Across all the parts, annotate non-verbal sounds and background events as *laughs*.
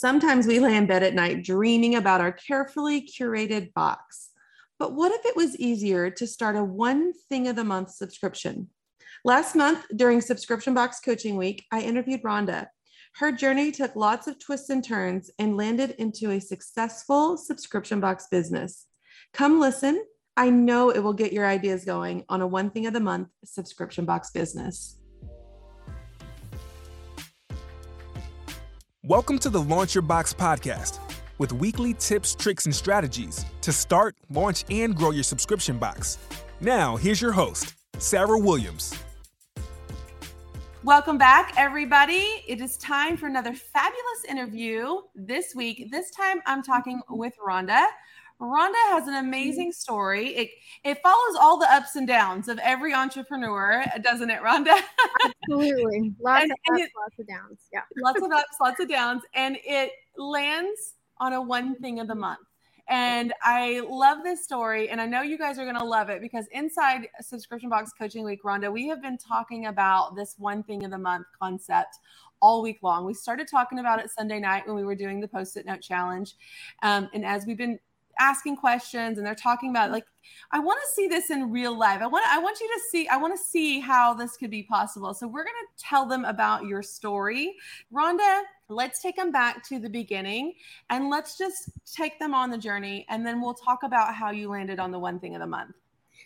Sometimes we lay in bed at night dreaming about our carefully curated box. But what if it was easier to start a one thing of the month subscription? Last month, during Subscription Box Coaching Week, I interviewed Rhonda. Her journey took lots of twists and turns and landed into a successful subscription box business. Come listen. I know it will get your ideas going on a one thing of the month subscription box business. Welcome to the Launch Your Box podcast with weekly tips, tricks, and strategies to start, launch, and grow your subscription box. Now, here's your host, Sarah Williams. Welcome back, everybody. It is time for another fabulous interview this week. This time I'm talking with Rhonda. Rhonda has an amazing story. It it follows all the ups and downs of every entrepreneur, doesn't it, Rhonda? Absolutely. *laughs* Lots and, of ups, it, lots of downs. Yeah. Lots of ups, lots of *laughs* downs. And it lands on a one thing of the month. And I love this story. And I know you guys are going to love it because inside Subscription Box Coaching Week, Rhonda, we have been talking about this one thing of the month concept all week long. We started talking about it Sunday night when we were doing the post it note challenge. Um, and as we've been asking questions and they're talking about like i want to see this in real life. I want i want you to see i want to see how this could be possible. So we're going to tell them about your story. Rhonda let's take them back to the beginning and let's just take them on the journey and then we'll talk about how you landed on the one thing of the month.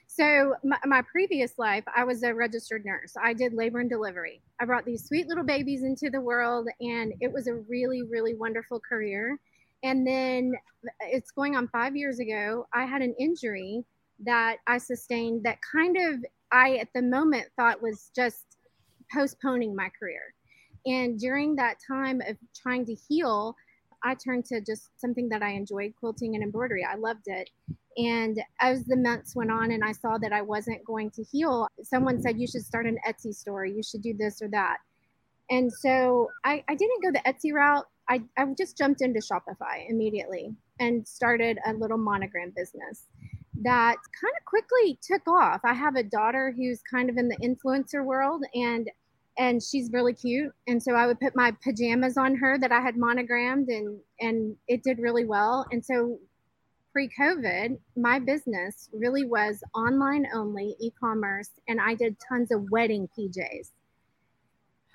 So my, my, previous life i was a registered nurse. I did labor and delivery. I brought these sweet little babies into the world and it was a really really wonderful career and then uh, it's going on five years ago, I had an injury that I sustained that kind of I at the moment thought was just postponing my career. And during that time of trying to heal, I turned to just something that I enjoyed quilting and embroidery. I loved it. And as the months went on and I saw that I wasn't going to heal, someone said, You should start an Etsy store. You should do this or that. And so I, I didn't go the Etsy route. I, I just jumped into Shopify immediately and started a little monogram business that kind of quickly took off. I have a daughter who's kind of in the influencer world and and she's really cute and so I would put my pajamas on her that I had monogrammed and and it did really well. And so pre-COVID, my business really was online only e-commerce and I did tons of wedding PJs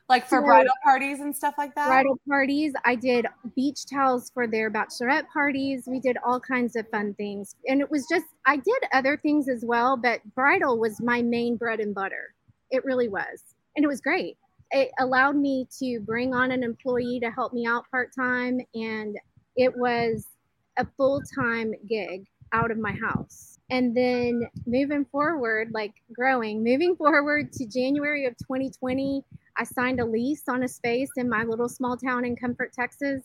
like for so, bridal parties and stuff like that? Bridal parties i did beach towels for their bachelorette parties. We did all kinds of fun things. And it was just i did other things as well but bridal was my main bread and butter. It really was. And it was great. It allowed me to bring on an employee to help me out part-time and it was a full-time gig out of my house. And then moving forward like growing moving forward to january of 2020 I signed a lease on a space in my little small town in Comfort, Texas.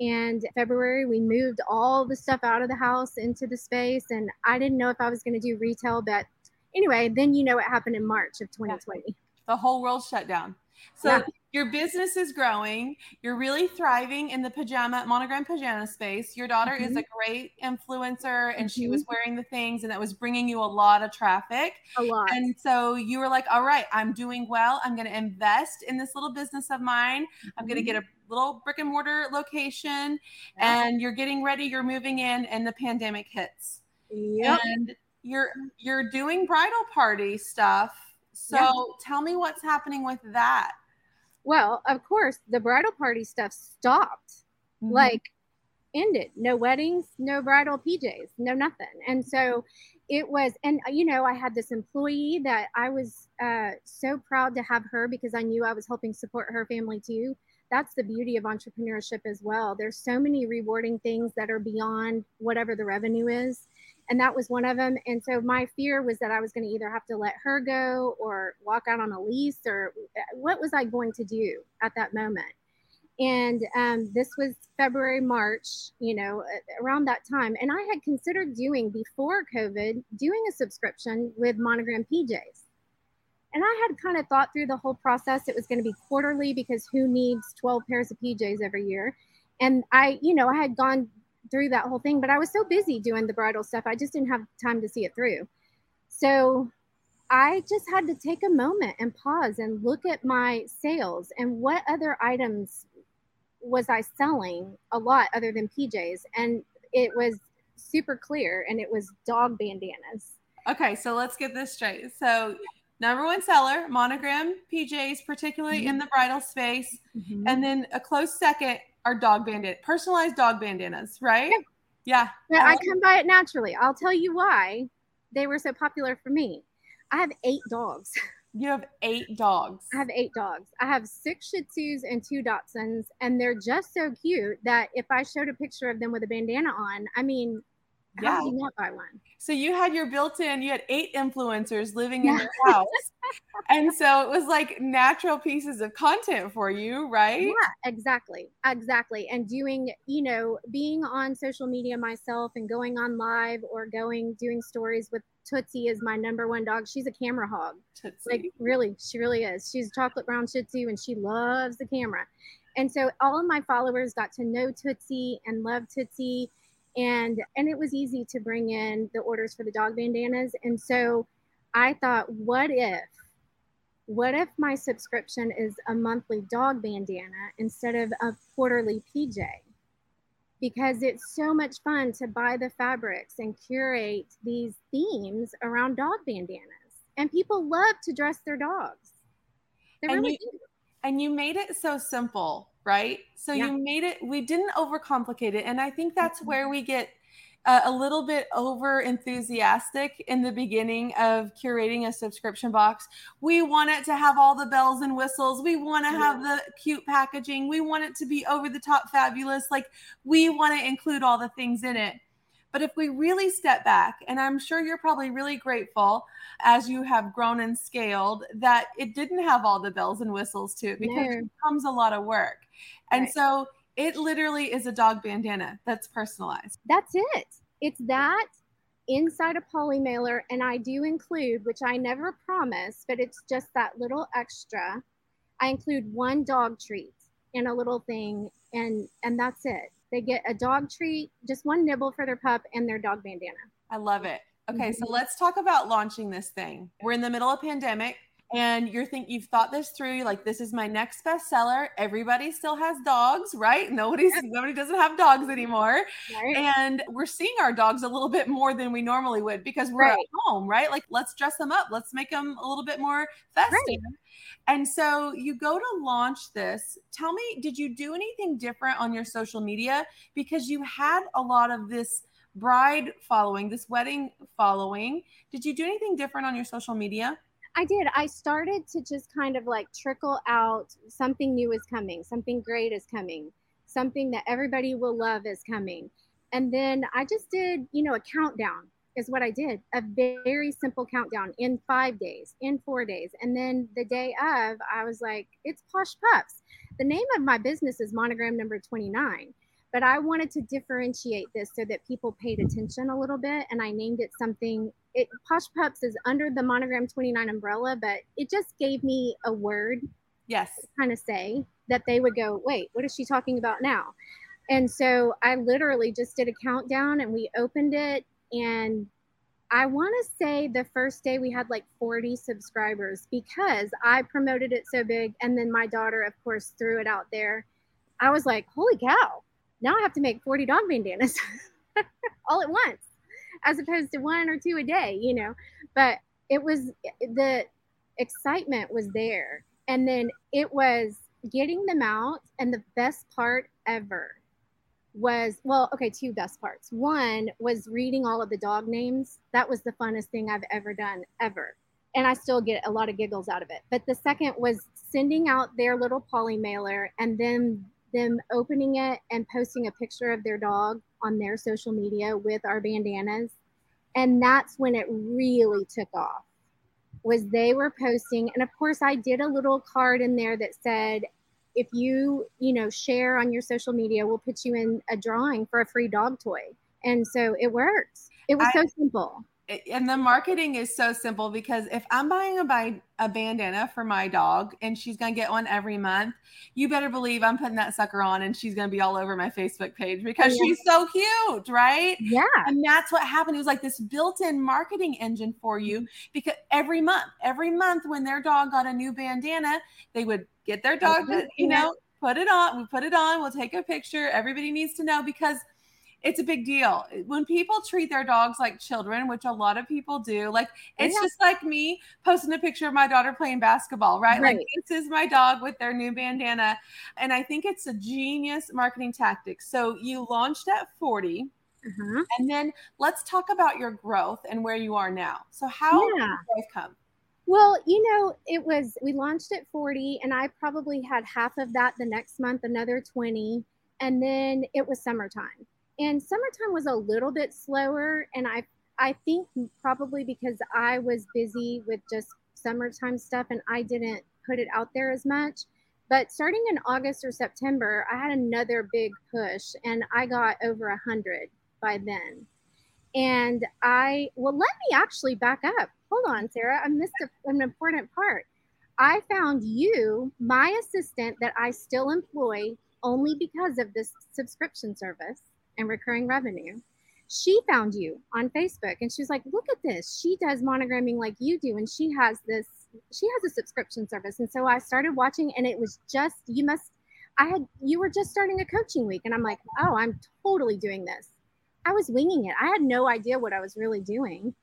And February, we moved all the stuff out of the house into the space. And I didn't know if I was going to do retail, but anyway, then you know what happened in March of 2020. The whole world shut down. So yeah. your business is growing. You're really thriving in the pajama monogram pajama space. Your daughter mm-hmm. is a great influencer and mm-hmm. she was mm-hmm. wearing the things and that was bringing you a lot of traffic. A lot. And so you were like, all right, I'm doing well. I'm going to invest in this little business of mine. Mm-hmm. I'm going to get a little brick and mortar location yeah. and you're getting ready. You're moving in and the pandemic hits. Yep. And you're you're doing bridal party stuff. So yeah. tell me what's happening with that. Well, of course, the bridal party stuff stopped. Mm-hmm. Like ended. No weddings, no bridal PJs, no nothing. And so it was, and you know, I had this employee that I was uh, so proud to have her because I knew I was helping support her family too. That's the beauty of entrepreneurship as well. There's so many rewarding things that are beyond whatever the revenue is and that was one of them. And so my fear was that I was going to either have to let her go or walk out on a lease or uh, what was I going to do at that moment? And um, this was February, March, you know, around that time. And I had considered doing before COVID, doing a subscription with Monogram PJs. And I had kind of thought through the whole process. It was going to be quarterly because who needs 12 pairs of PJs every year? And I, you know, I had gone through that whole thing, but I was so busy doing the bridal stuff, I just didn't have time to see it through. So I just had to take a moment and pause and look at my sales and what other items was I selling a lot other than PJs? And it was super clear and it was dog bandanas. Okay, so let's get this straight. So, number one seller, monogram PJs, particularly mm-hmm. in the bridal space. Mm-hmm. And then a close second are dog bandana, personalized dog bandanas, right? Yeah. yeah. I come by it naturally. I'll tell you why they were so popular for me. I have eight dogs. You have eight dogs. I have eight dogs. I have six Shih Tzus and two Dachshunds, and they're just so cute that if I showed a picture of them with a bandana on, I mean, yeah. how do you not buy one? So you had your built-in, you had eight influencers living in your house. and so it was like natural pieces of content for you, right? Yeah, exactly. Exactly. And doing, you know, being on social media myself and going on live or going doing stories with Tootsie is my number one dog. She's a camera hog. Tootsie. Like really, she really is. She's a chocolate brown Shih Tzu and she loves the camera. And so all of my followers got to know Tootsie and love Tootsie and and it was easy to bring in the orders for the dog bandanas. And so i thought what if what if my subscription is a monthly dog bandana instead of a quarterly pj because it's so much fun to buy the fabrics and curate these themes around dog bandanas. And people love to dress their dogs. They and, really you, and you made it so simple right? So yeah. you made it, we didn't overcomplicate it. And I think that's mm-hmm. where we get uh, a little bit over enthusiastic in the beginning of curating a subscription box. We want it to have all the bells and whistles. We want to have the cute packaging. We want it to be over the top fabulous. Like we want to include all the things in it. But if we really step back, and I'm sure you're probably really grateful as you have grown and scaled that it didn't have all the bells and whistles to it because no. it comes a lot of work. And right. so it literally is a dog bandana that's personalized. That's it. It's that inside a poly mailer. And I do include, which I never promise, but it's just that little extra. I include one dog treat and a little thing, and and that's it. They get a dog treat, just one nibble for their pup, and their dog bandana. I love it. Okay, mm-hmm. so let's talk about launching this thing. We're in the middle of pandemic and you're think you've thought this through you're like this is my next bestseller. Everybody still has dogs right? Nobody's nobody doesn't have dogs anymore. Right. and we're seeing our dogs a little bit more than we normally would because we're right. at home right? Like let's dress them up. Let's make them a little bit more festive. Right. and so you go to launch this. Tell me did you do anything different on your social media? Because you had a lot of this bride following this wedding following. Did you do anything different on your social media I did. I started to just kind of like trickle out something new is coming, something great is coming, something that everybody will love is coming. And then I just did, you know, a countdown is what I did. A very simple countdown in five days, in four days. And then the day of, I was like, it's Posh Pups. The name of my business is Monogramme number 29 but I wanted to differentiate this so that people paid attention a little bit. And I named it something. It Posh Pups is under the Monogramme 29 umbrella, but it just gave me a word. Yes. kind of say that they would go, wait, what is she talking about now? And so I literally just did a countdown and we opened it. And I want to say the first day we had like 40 subscribers because I promoted it so big. And then my daughter, of course, threw it out there. I was like, holy cow, now I have to make 40 dog bandanas *laughs* all at once, as opposed to one or two a day, you know. But it was the excitement was there. And then it was getting them out. And the best part ever was well, okay, two best parts. One was reading all of the dog names. That was the funnest thing I've ever done, ever. And I still get a lot of giggles out of it. But the second was sending out their little poly mailer and then them opening it and posting a picture of their dog on their social media with our bandanas. And that's when it really took off was they were posting. And of course i did a little card in there that said if you you know share on your social media we'll put you in a drawing for a free dog toy. And so it worked it was I, so simple and the marketing is so simple because if I'm buying a, a bandana for my dog and she's going to get one every month, you better believe I'm putting that sucker on and she's going to be all over my Facebook page because yeah. she's so cute, right? Yeah. And that's what happened. It was like this built in marketing engine for you because every month, every month when their dog got a new bandana, they would get their dog, to, you know, put it on. We put it on. We'll take a picture. Everybody needs to know because it's a big deal when people treat their dogs like children which a lot of people do like it's yeah. just like me posting a picture of my daughter playing basketball right? right? like this is my dog with their new bandana and i think it's a genius marketing tactic so you launched at 40 uh-huh. and then let's talk about your growth and where you are now so how yeah. did growth come well, you know, it was, we launched at 40, and I probably had half of that the next month, another 20. And then it was summertime. And summertime was a little bit slower. And I, I think probably because I was busy with just summertime stuff and I didn't put it out there as much. But starting in August or September, I had another big push and I got over a hundred by then. And I, well, let me actually back up hold on, Sarah, I missed a, an important part. I found you, my assistant that I still employ only because of this subscription service and recurring revenue. She found you on Facebook and she's like, look at this. She does monogramming like you do. And she has this, she has a subscription service. And so I started watching and it was just, you must, I had, you were just starting a coaching week. And I'm like, oh, I'm totally doing this. I was winging it. I had no idea what I was really doing.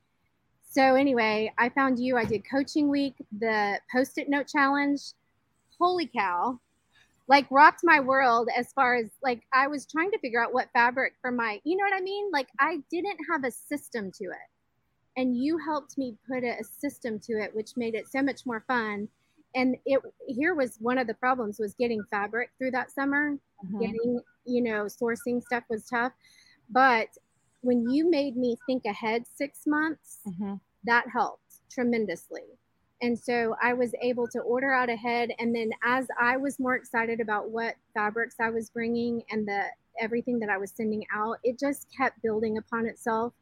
So anyway, I found you. I did coaching week, the post-it note challenge. Holy cow. Like rocked my world as far as like I was trying to figure out what fabric for my, you know what I mean? Like I didn't have a system to it. And you helped me put a, a system to it, which made it so much more fun. And it here was one of the problems was getting fabric through that summer. Mm-hmm. Getting, you know, sourcing stuff was tough. But when you made me think ahead six months, mm-hmm that helped tremendously. And so I was able to order out ahead. And then as I was more excited about what fabrics I was bringing and the everything that I was sending out, it just kept building upon itself.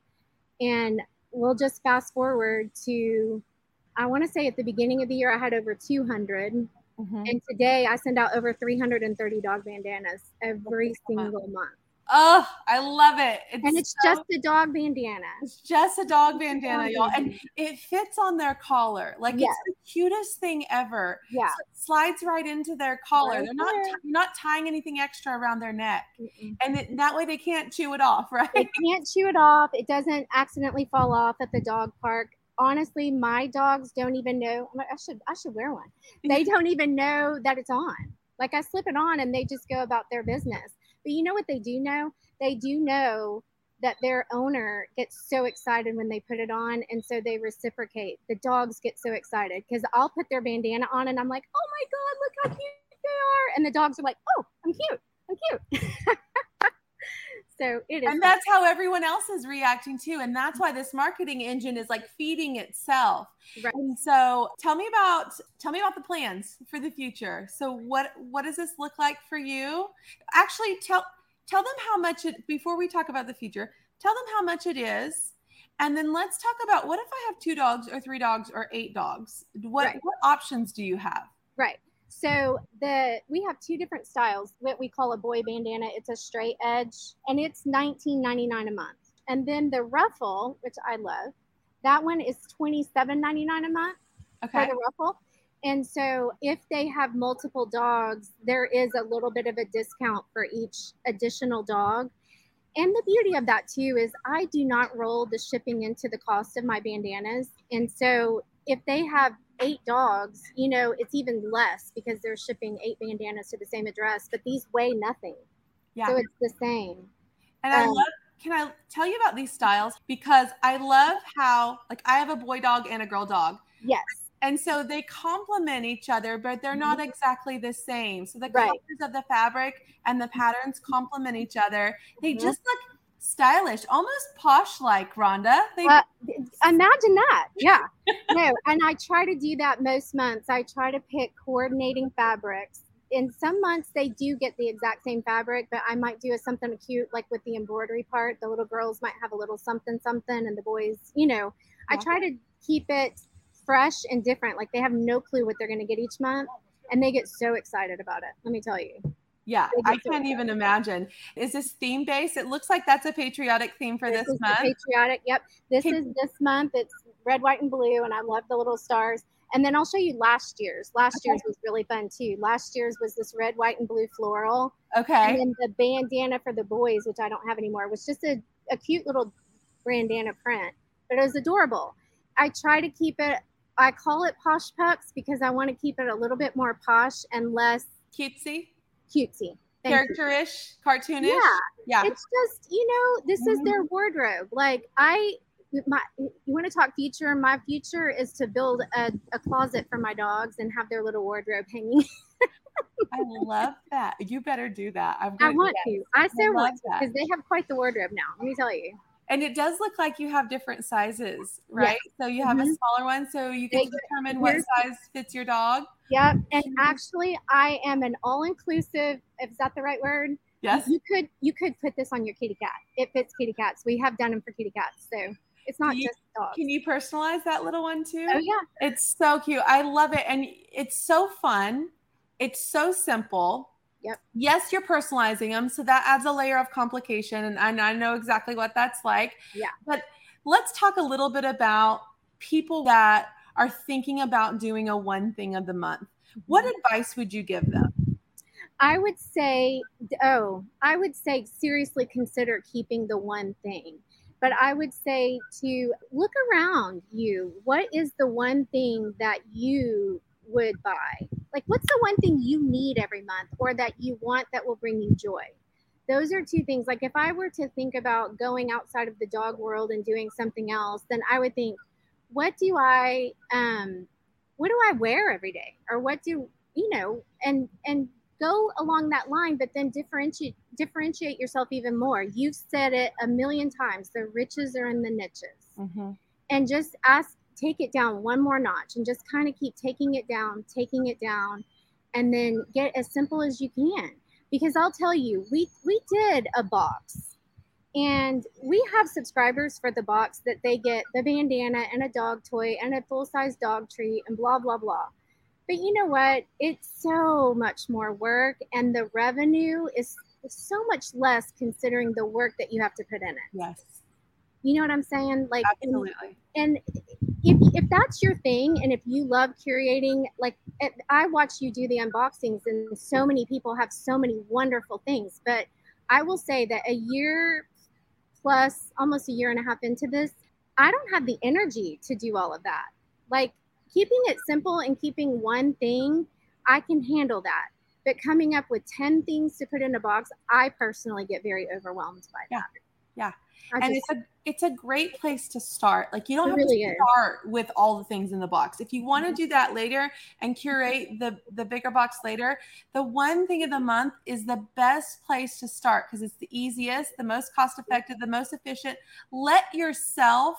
And we'll just fast forward to, I want to say at the beginning of the year, I had over 200. Mm-hmm. And today I send out over 330 dog bandanas every single month. Oh, I love it. It's and it's so, just a dog bandana. It's just a dog bandana, y'all. And it fits on their collar. Like yes. it's the cutest thing ever. Yeah. So slides right into their collar. Right They're not t- not tying anything extra around their neck. Mm-mm. And it, that way they can't chew it off, *laughs* right? They can't chew it off. It doesn't accidentally fall off at the dog park. Honestly, my dogs don't even know. I should I should wear one. They *laughs* don't even know that it's on. Like I slip it on and they just go about their business. But you know what they do know? They do know that their owner gets so excited when they put it on and so they reciprocate. The dogs get so excited because i'll put their bandana on and i'm like oh my god look how cute they are! And the dogs are like oh i'm cute. I'm cute *laughs* so it is and that's how everyone else is reacting too and that's why this marketing engine is like feeding itself. Right. And so tell me about tell me about the plans for the future. So what what does this look like for you? Actually tell tell them how much it before we talk about the future tell them how much it is and then let's talk about what if i have two dogs or three dogs or eight dogs? What right. what options do you have? Right so the we have two different styles what we call a boy bandana it's a straight edge and it's 19.99 a month and then the ruffle which i love that one is 27.99 a month okay. for the ruffle and so if they have multiple dogs, there is a little bit of a discount for each additional dog. And the beauty of that too is I do not roll the shipping into the cost of my bandanas. And so if they have eight dogs, you know, it's even less because they're shipping eight bandanas to the same address, but these weigh nothing. Yeah. So it's the same. And I um, love can I tell you about these styles? Because I love how like I have a boy dog and a girl dog. Yes and so they complement each other but they're not mm-hmm. exactly the same so the right. colors of the fabric and the patterns complement each other they mm-hmm. just look stylish almost posh like rhonda they- uh, imagine that yeah no and i try to do that most months i try to pick coordinating fabrics in some months they do get the exact same fabric but i might do a something cute like with the embroidery part the little girls might have a little something something and the boys you know i try to keep it fresh and different. Like they have no clue what they're going to get each month, and they get so excited about it. Let me tell you. Yeah, I can't even imagine. Is this theme based? It looks like that's a patriotic theme for this, this month. patriotic. Yep. This Can- is this month. It's red, white, and blue, and I love the little stars. And then I'll show you last year's. Last okay. year's was really fun too. Last year's was this red, white, and blue floral. Okay. And then the bandana for the boys, which I don't have anymore, was just a, a cute little bandana print, but it was adorable. I try to keep it, I call it posh pups because I want to keep it a little bit more posh and less cutesy. Cutesy. Characterish, cartoonish. Yeah. Yeah. It's just, you know, this mm-hmm. is their wardrobe. Like I my you want to talk future my future is to build a, a closet for my dogs and have their little wardrobe hanging *laughs* i love that you better do that I'm i want to i so want to because they have quite the wardrobe now let me tell you and it does look like you have different sizes right yes. so you have mm-hmm. a smaller one so you can determine what size fits your dog yep and actually i am an all-inclusive is that the right word yes you could you could put this on your kitty cat it fits kitty cats we have done them for kitty cats so it's not you, just dogs. Can you personalize that little one too? Oh yeah. It's so cute. I love it. And it's so fun. It's so simple. Yep. Yes, you're personalizing them. So that adds a layer of complication. And I, I know exactly what that's like. Yeah. But let's talk a little bit about people that are thinking about doing a one thing of the month. What mm-hmm. advice would you give them? I would say, oh, I would say seriously consider keeping the one thing but I would say to look around you. What is the one thing that you would buy? Like, what's the one thing you need every month or that you want that will bring you joy? Those are two things. Like, if I were to think about going outside of the dog world and doing something else, then I would think, what do I, um, what do I wear every day? Or what do, you know, and, and go along that line, but then differentiate differentiate yourself even more. You've said it a million times. The riches are in the niches. Mm-hmm. And just ask, take it down one more notch and just kind of keep taking it down, taking it down, and then get as simple as you can. Because I'll tell you, we we did a box and we have subscribers for the box that they get the bandana and a dog toy and a full size dog treat and blah blah blah. But you know what? It's so much more work, and the revenue is so much less considering the work that you have to put in it. Yes. You know what I'm saying? Like, absolutely. And, if, if that's your thing, and if you love curating, like eh, I watch you do the unboxings, and so many people have so many wonderful things. But I will say that a year plus, almost a year and a half into this, I don't have the energy to do all of that. Like, keeping it simple and keeping one thing, I can handle that. But coming up with 10 things to put in a box, I personally get very overwhelmed by that yeah. Yeah. and it's a it's a great place to start. Like you don't have really to start is. with all the things in the box. If you want to mm-hmm. do that later and curate the the bigger box later, the one thing of the month is the best place to start because it's the easiest, the most cost effective, the most efficient. Let yourself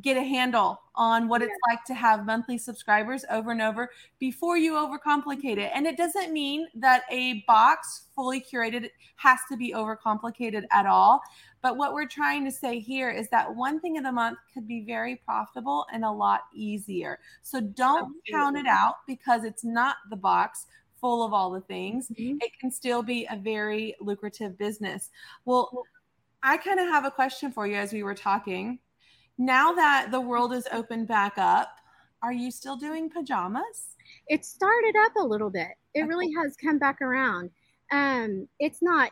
get a handle on what yeah. it's like to have monthly subscribers over and over before you overcomplicate it. And it doesn't mean that a box fully curated has to be overcomplicated at all. But what we're trying to say here is that one thing of the month could be very profitable and a lot easier. So don't Absolutely. count it out because it's not the box full of all the things. Mm-hmm. It can still be a very lucrative business. Well, I kind of have a question for you as we were talking now that the world is opened back up, are you still doing pajamas? It started up a little bit. It okay. really has come back around. Um, it's not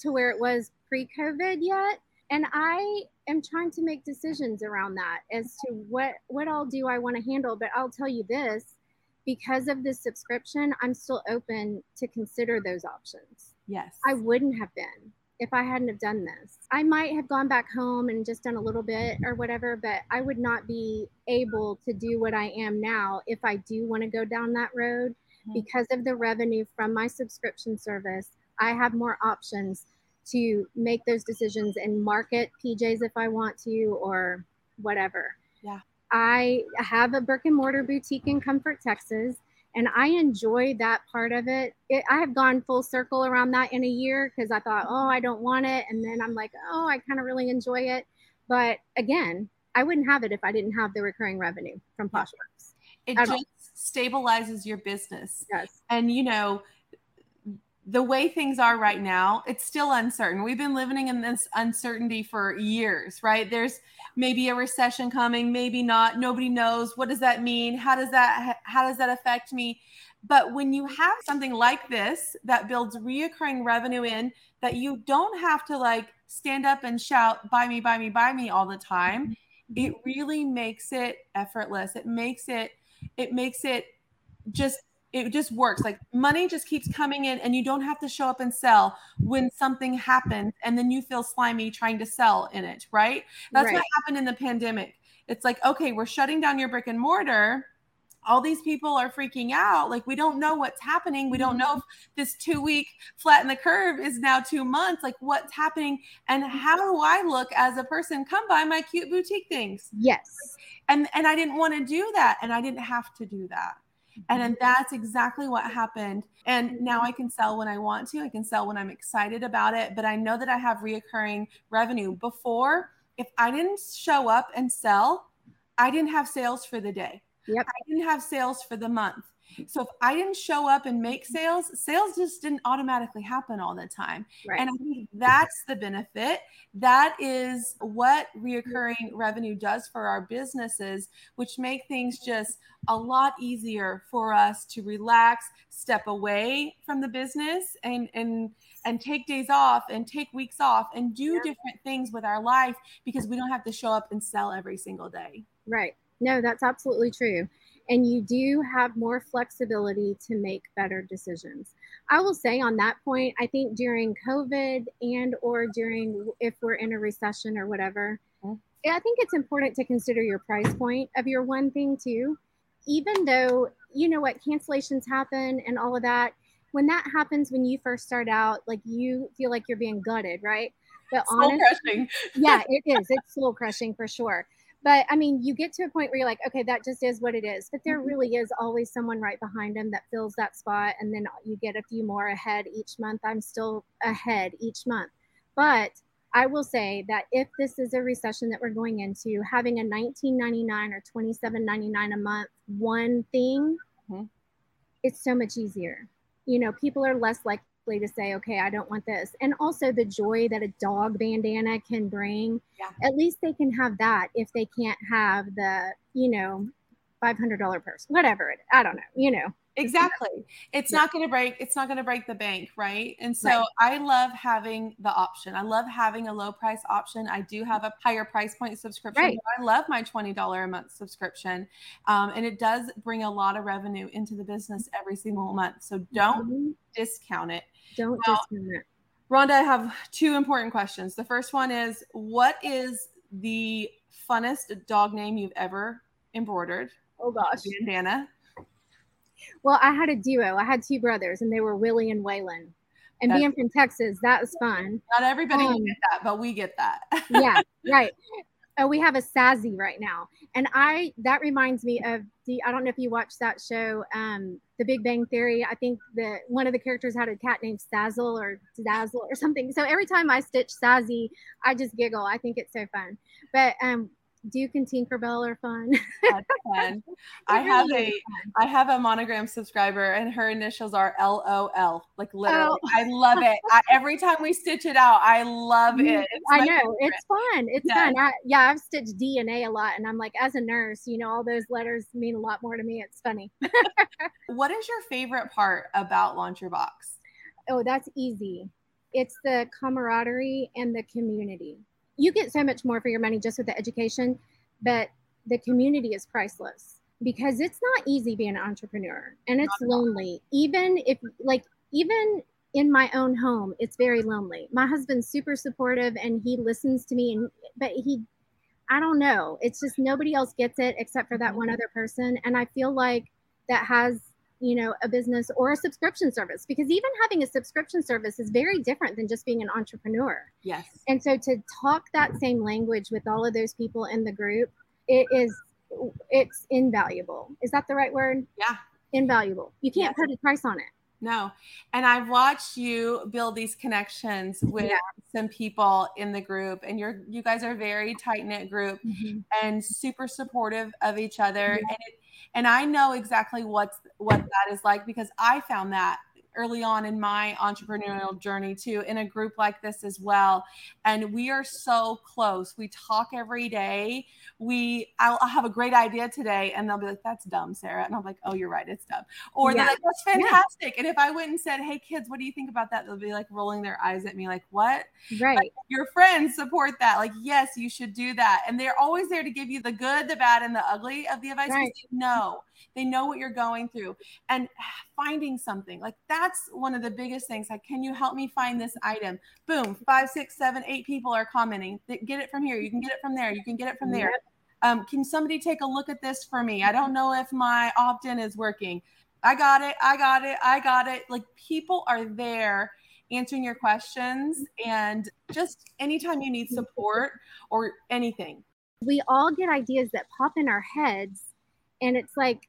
to where it was pre-COVID yet, and I am trying to make decisions around that as to what what all do I want to handle. But I'll tell you this: because of this subscription, I'm still open to consider those options. Yes, I wouldn't have been if I hadn't have done this. I might have gone back home and just done a little bit or whatever, but I would not be able to do what I am now if I do want to go down that road mm-hmm. because of the revenue from my subscription service. I have more options to make those decisions and market PJs if I want to or whatever. Yeah. I have a brick and mortar boutique in Comfort, Texas and I enjoy that part of it. it. I have gone full circle around that in a year because I thought, oh, I don't want it, and then I'm like, oh, I kind of really enjoy it. But again, I wouldn't have it if I didn't have the recurring revenue from Poshworks. It just all. stabilizes your business. Yes. And you know, the way things are right now, it's still uncertain. We've been living in this uncertainty for years, right? There's maybe a recession coming, maybe not. Nobody knows. What does that mean? How does that how does that affect me? But when you have something like this that builds reoccurring revenue in that you don't have to like stand up and shout, buy me, buy me, buy me all the time, mm-hmm. it really makes it effortless. It makes it, it makes it just it just works. Like money just keeps coming in and you don't have to show up and sell when something happens and then you feel slimy trying to sell in it right? That's right. what happened in the pandemic. It's like okay we're shutting down your brick and mortar. All these people are freaking out. Like we don't know what's happening. We don't mm-hmm. know if this two week flatten the curve is now two months. Like what's happening? And mm-hmm. how do i look as a person come buy my cute boutique things? Yes. And and i didn't want to do that and i didn't have to do that and then mm-hmm. that's exactly what happened. And now I can sell when I want to. I can sell when I'm excited about it, but I know that I have reoccurring revenue. Before, if I didn't show up and sell, I didn't have sales for the day. Yep. I didn't have sales for the month. So if I didn't show up and make sales, sales just didn't automatically happen all the time. Right. And I think that's the benefit. That is what reoccurring revenue does for our businesses, which make things just a lot easier for us to relax, step away from the business and and and take days off and take weeks off and do yeah. different things with our life because we don't have to show up and sell every single day. Right. No, that's absolutely true and you do have more flexibility to make better decisions. I will say on that point i think during covid and or during if we're in a recession or whatever mm-hmm. i think it's important to consider your price point of your one thing too. Even though you know what cancellations happen and all of that when that happens when you first start out like you feel like you're being gutted right? But honestly yeah *laughs* it is. It's soul crushing for sure but I mean, you get to a point where you're like, okay, that just is what it is. But there mm-hmm. really is always someone right behind him that fills that spot. And then you get a few more ahead each month. I'm still ahead each month. But I will say that if this is a recession that we're going into, having a 19.99 or 27.99 a month one thing, mm-hmm. it's so much easier. You know, people are less like to say, okay, I don't want this. And also the joy that a dog bandana can bring. Yeah. At least they can have that if they can't have the, you know, $500 purse, whatever it, I don't know, you know. Exactly. It's yeah. not going to break, it's not going to break the bank. Right. And so right. I love having the option. I love having a low price option. I do have a higher price point subscription. Right. I love my $20 a month subscription. Um, and it does bring a lot of revenue into the business every single month. So don't mm-hmm. discount it. Don't now, discount it. Rhonda, I have two important questions. The first one is what is the funnest dog name you've ever embroidered? Oh gosh. Bandana. Well, I had a duo. I had two brothers, and they were Willie and Waylon. And That's, being from Texas, that was fun. Not everybody um, get that, but we get that. yeah, *laughs* right. Oh, we have a Sassy right now, and I that reminds me of the. I don't know if you watched that show, um, The Big Bang Theory. I think that one of the characters had a cat named Sazzle or Dazzle or something. So every time I stitch Sassy, I just giggle. I think it's so fun. But um, Duke and Tinkerbell are fun. That's fun. *laughs* I really have a fun. I have a monogram subscriber and her initials are L O L. Like literally. Oh. I love it. I, every time we stitch it out, I love it. Mm, it's I know. Favorite. It's fun. It's yeah. fun. I, yeah, I've stitched DNA a lot and I'm like as a nurse, you know, all those letters mean a lot more to me. It's funny. *laughs* what is your favorite part about Launch Your Box? Oh, that's easy. It's the camaraderie and the community you get so much more for your money just with the education, but the community is priceless because it's not easy being an entrepreneur and it's lonely. Even if, like, even in my own home, it's very lonely. My husband's super supportive and he listens to me, and but he, I don't know, it's just nobody else gets it except for that one mm-hmm. other person. And I feel like that has you know a business or a subscription service because even having a subscription service is very different than just being an entrepreneur yes and so to talk that same language with all of those people in the group it is it's invaluable is that the right word yeah invaluable you can't yes. put a price on it no. And I've watched you build these connections with yeah. some people in the group and you're you guys are very tight-knit group mm-hmm. and super supportive of each other yeah. and it, and I know exactly what's what that is like because I found that early on in my entrepreneurial journey too, in a group like this as well. And we are so close. We talk every day. We, I'll, I'll have a great idea today, and they'll be like, "That's dumb, Sarah," and I'm like, "Oh, you're right, it's dumb." Or yeah. they're like, "That's fantastic." Yeah. And if I went and said, "Hey, kids, what do you think about that?" They'll be like rolling their eyes at me, like, "What?" Right. Like, your friends support that. Like, yes, you should do that, and they're always there to give you the good, the bad, and the ugly of the advice. Right. No, they know what you're going through, and finding something like that's one of the biggest things. Like, can you help me find this item? Boom, five, six, seven, eight people are commenting. Get it from here. You can get it from there. You can get it from there. Um, can somebody take a look at this for me? I don't know if my opt in is working. I got it. I got it. I got it. Like people are there answering your questions and just anytime you need support or anything. We all get ideas that pop in our heads and it's like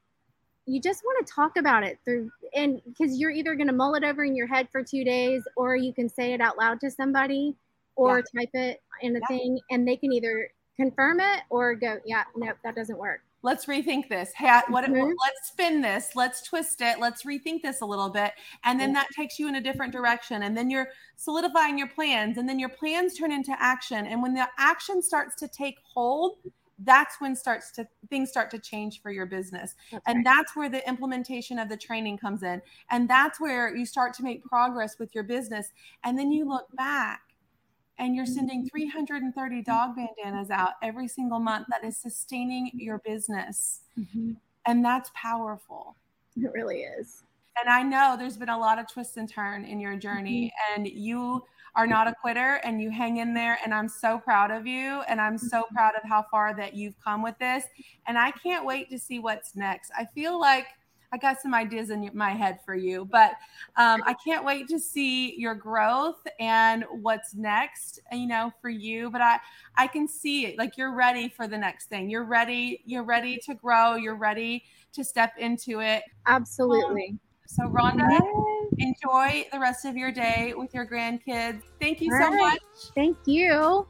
you just want to talk about it through and because you're either going to mull it over in your head for two days or you can say it out loud to somebody or yeah. type it in a yeah. thing and they can either confirm it or go, yeah, nope, that doesn't work. Let's rethink this. Hey, what, mm-hmm. let's spin this. Let's twist it. Let's rethink this a little bit. And then that takes you in a different direction. And then you're solidifying your plans. And then your plans turn into action. And when the action starts to take hold, that's when starts to things start to change for your business that's and right. that's where the implementation of the training comes in and that's where you start to make progress with your business and then you look back and you're sending 330 dog bandanas out every single month that is sustaining your business. Mm-hmm. And that's powerful. It really is. And I know there's been a lot of twists and turn in your journey mm-hmm. and you are not a quitter and you hang in there and I'm so proud of you and I'm so mm-hmm. proud of how far that you've come with this and I can't wait to see what's next. I feel like I got some ideas in my head for you, but um, I can't wait to see your growth and what's next, you know, for you. But I, I can see it like you're ready for the next thing. You're ready. You're ready to grow. You're ready to step into it. Absolutely. Um, so, Rhonda, enjoy the rest of your day with your grandkids. Thank you All so right. much. Thank you.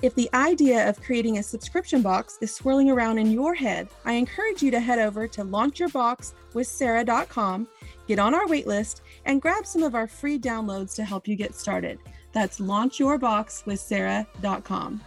If the idea of creating a subscription box is swirling around in your head, I encourage you to head over to launchyourboxwithsarah.com, get on our waitlist, and grab some of our free downloads to help you get started. That's launchyourboxwithsarah.com.